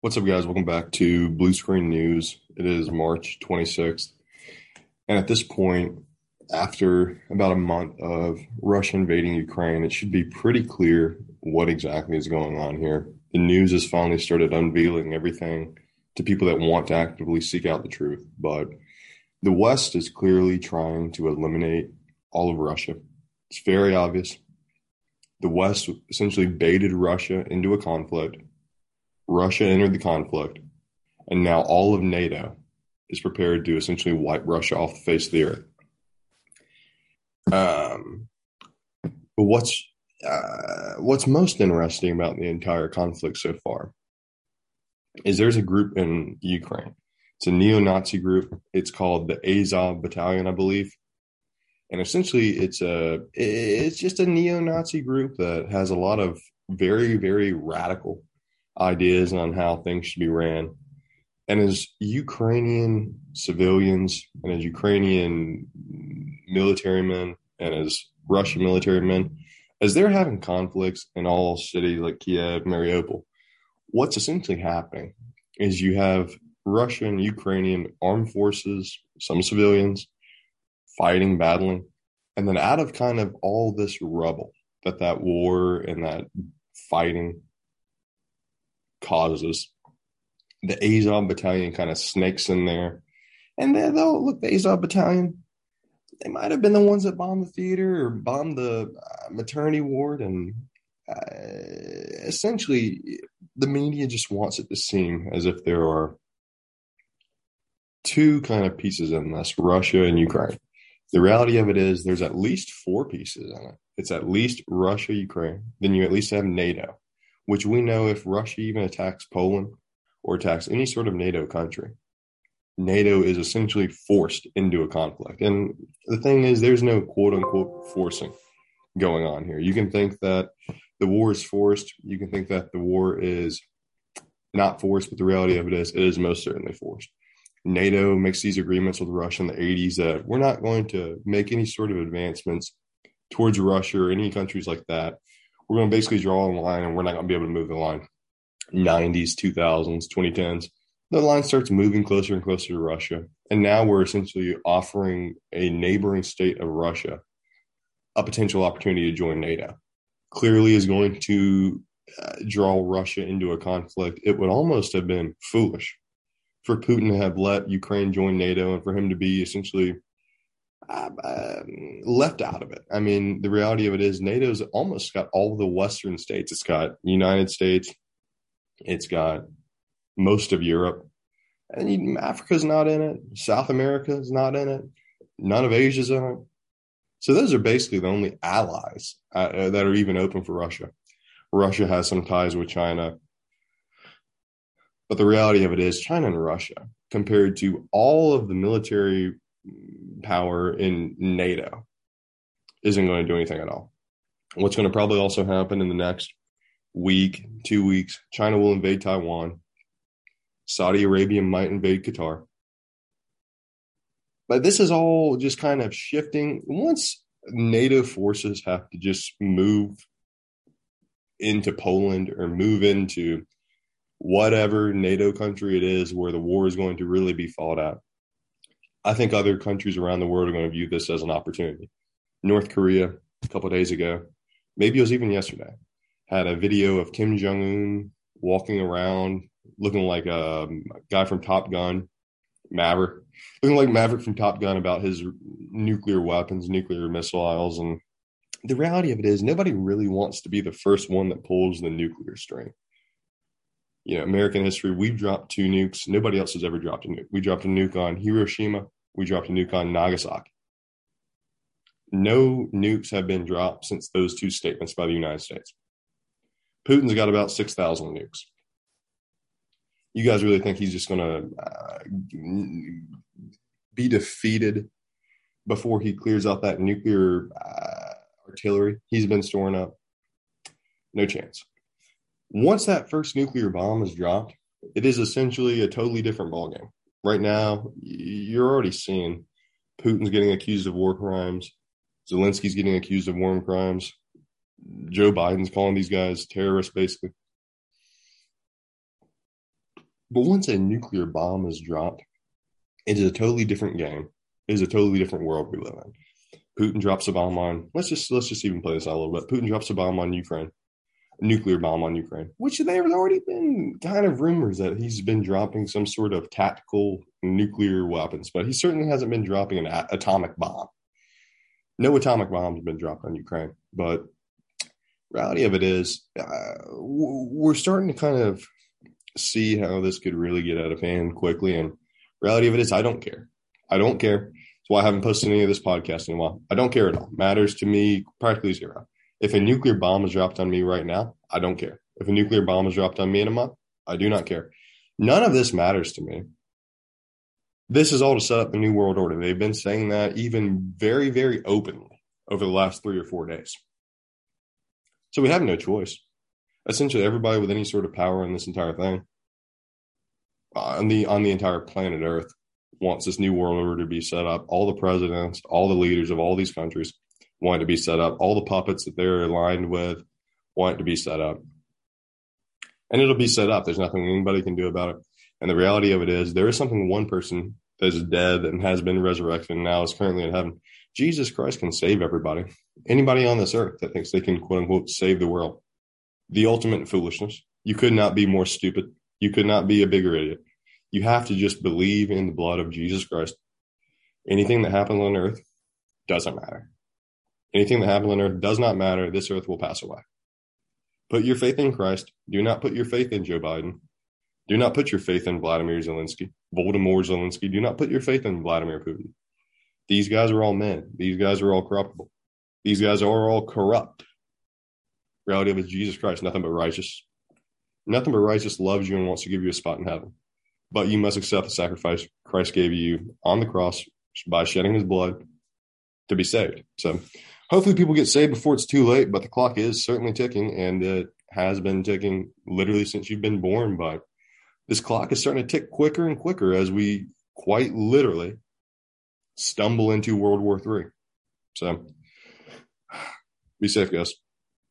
What's up, guys? Welcome back to Blue Screen News. It is March 26th. And at this point, after about a month of Russia invading Ukraine, it should be pretty clear what exactly is going on here. The news has finally started unveiling everything to people that want to actively seek out the truth. But the West is clearly trying to eliminate all of Russia. It's very obvious. The West essentially baited Russia into a conflict Russia entered the conflict, and now all of NATO is prepared to essentially wipe Russia off the face of the earth. Um, but what's uh, what's most interesting about the entire conflict so far is there's a group in Ukraine. It's a neo-Nazi group. It's called the Azov Battalion, I believe. And essentially, it's a it's just a neo-Nazi group that has a lot of very very radical ideas on how things should be ran. And as Ukrainian civilians and as Ukrainian military men and as Russian military men, as they're having conflicts in all cities like Kiev, Mariupol, what's essentially happening is you have Russian, Ukrainian armed forces, some civilians fighting, battling, and then out of kind of all this rubble that that war and that fighting causes. The Azov battalion kind of snakes in there. And then, though, look, the Azov battalion, they might have been the ones that bombed the theater or bombed the uh, maternity ward. And uh, essentially, the media just wants it to seem as if there are two kind of pieces in this Russia and Ukraine. The reality of it is there's at least four pieces in it. It's at least Russia, Ukraine. Then you at least have NATO which we know if Russia even attacks Poland or attacks any sort of NATO country, NATO is essentially forced into a conflict. And the thing is, there's no quote unquote forcing going on here. You can think that the war is forced. You can think that the war is not forced, but the reality of it is, it is most certainly forced. NATO makes these agreements with Russia in the 80s that we're not going to make any sort of advancements towards Russia or any countries like that we're going to basically draw a line and we're not going to be able to move the line. 90s, 2000s, 2010s, the line starts moving closer and closer to Russia. And now we're essentially offering a neighboring state of Russia a potential opportunity to join NATO. Clearly is going to uh, draw Russia into a conflict. It would almost have been foolish for Putin to have let Ukraine join NATO and for him to be essentially uh, left out of it. I mean, the reality of it is NATO's almost got all the Western states. It's got United States. It's got most of Europe. And Africa's not in it. South America is not in it. None of Asia's in it. So those are basically the only allies uh, uh, that are even open for Russia. Russia has some ties with China. But the reality of it is, China and Russia, compared to all of the military power in NATO isn't going to do anything at all. What's going to probably also happen in the next week, two weeks, China will invade Taiwan. Saudi Arabia might invade Qatar. But this is all just kind of shifting. Once NATO forces have to just move into Poland or move into whatever NATO country it is where the war is going to really be fought at, I think other countries around the world are going to view this as an opportunity. North Korea, a couple days ago, maybe it was even yesterday, had a video of Kim Jong Un walking around looking like a guy from Top Gun, Maverick, looking like Maverick from Top Gun about his nuclear weapons, nuclear missiles. And the reality of it is, nobody really wants to be the first one that pulls the nuclear string you know, American history, we've dropped two nukes. Nobody else has ever dropped a nuke. We dropped a nuke on Hiroshima. We dropped a nuke on Nagasaki. No nukes have been dropped since those two statements by the United States. Putin's got about 6,000 nukes. You guys really think he's just going to uh, be defeated before he clears out that nuclear uh, artillery he's been storing up? No chance once that first nuclear bomb is dropped, it is essentially a totally different ballgame. Right now, you're already seeing Putin's getting accused of war crimes, Zelensky's getting accused of war crimes, Joe Biden's calling these guys terrorists, basically. But once a nuclear bomb is dropped, it is a totally different game. It is a totally different world we live in. Putin drops a bomb on let's just let's just even play this out a little bit. Putin drops a bomb on Ukraine, nuclear bomb on Ukraine, which there there's already been kind of rumors that he's been dropping some sort of tactical nuclear weapons, but he certainly hasn't been dropping an a- atomic bomb. No atomic bombs have been dropped on Ukraine, but reality of it is uh, we're starting to kind of see how this could really get out of hand quickly. And reality of it is, I don't care. I don't care. That's why I haven't posted any of this podcast in a while. I don't care at all. Matters to me practically zero. If a nuclear bomb is dropped on me right now, I don't care. If a nuclear bomb is dropped on me in a month, I do not care. None of this matters to me. This is all to set up the new world order. They've been saying that even very, very openly over the last three or four days. So we have no choice. Essentially, everybody with any sort of power in this entire thing, on the on the entire planet Earth, wants this new world order to be set up. All the presidents, all the leaders of all these countries want it to be set up. All the puppets that they're aligned with want it to be set up, and it'll be set up. There's nothing anybody can do about it. And the reality of it is, there is something one person that is dead and has been resurrected and now is currently in heaven. Jesus Christ can save everybody. Anybody on this earth that thinks they can quote unquote save the world. The ultimate foolishness. You could not be more stupid. You could not be a bigger idiot. You have to just believe in the blood of Jesus Christ. Anything that happens on earth doesn't matter. Anything that happens on earth does not matter. This earth will pass away. Put your faith in Christ. Do not put your faith in Joe Biden. Do not put your faith in Vladimir Zelensky, Volodymyr Zelensky. Do not put your faith in Vladimir Putin. These guys are all men. These guys are all corruptible. These guys are all corrupt. Reality of it Jesus Christ, nothing but righteous. Nothing but righteous loves you and wants to give you a spot in heaven. But you must accept the sacrifice Christ gave you on the cross by shedding his blood to be saved. So hopefully people get saved before it's too late, but the clock is certainly ticking and it has been ticking literally since you've been born. But this clock is starting to tick quicker and quicker as we quite literally stumble into World War III. So be safe, guys.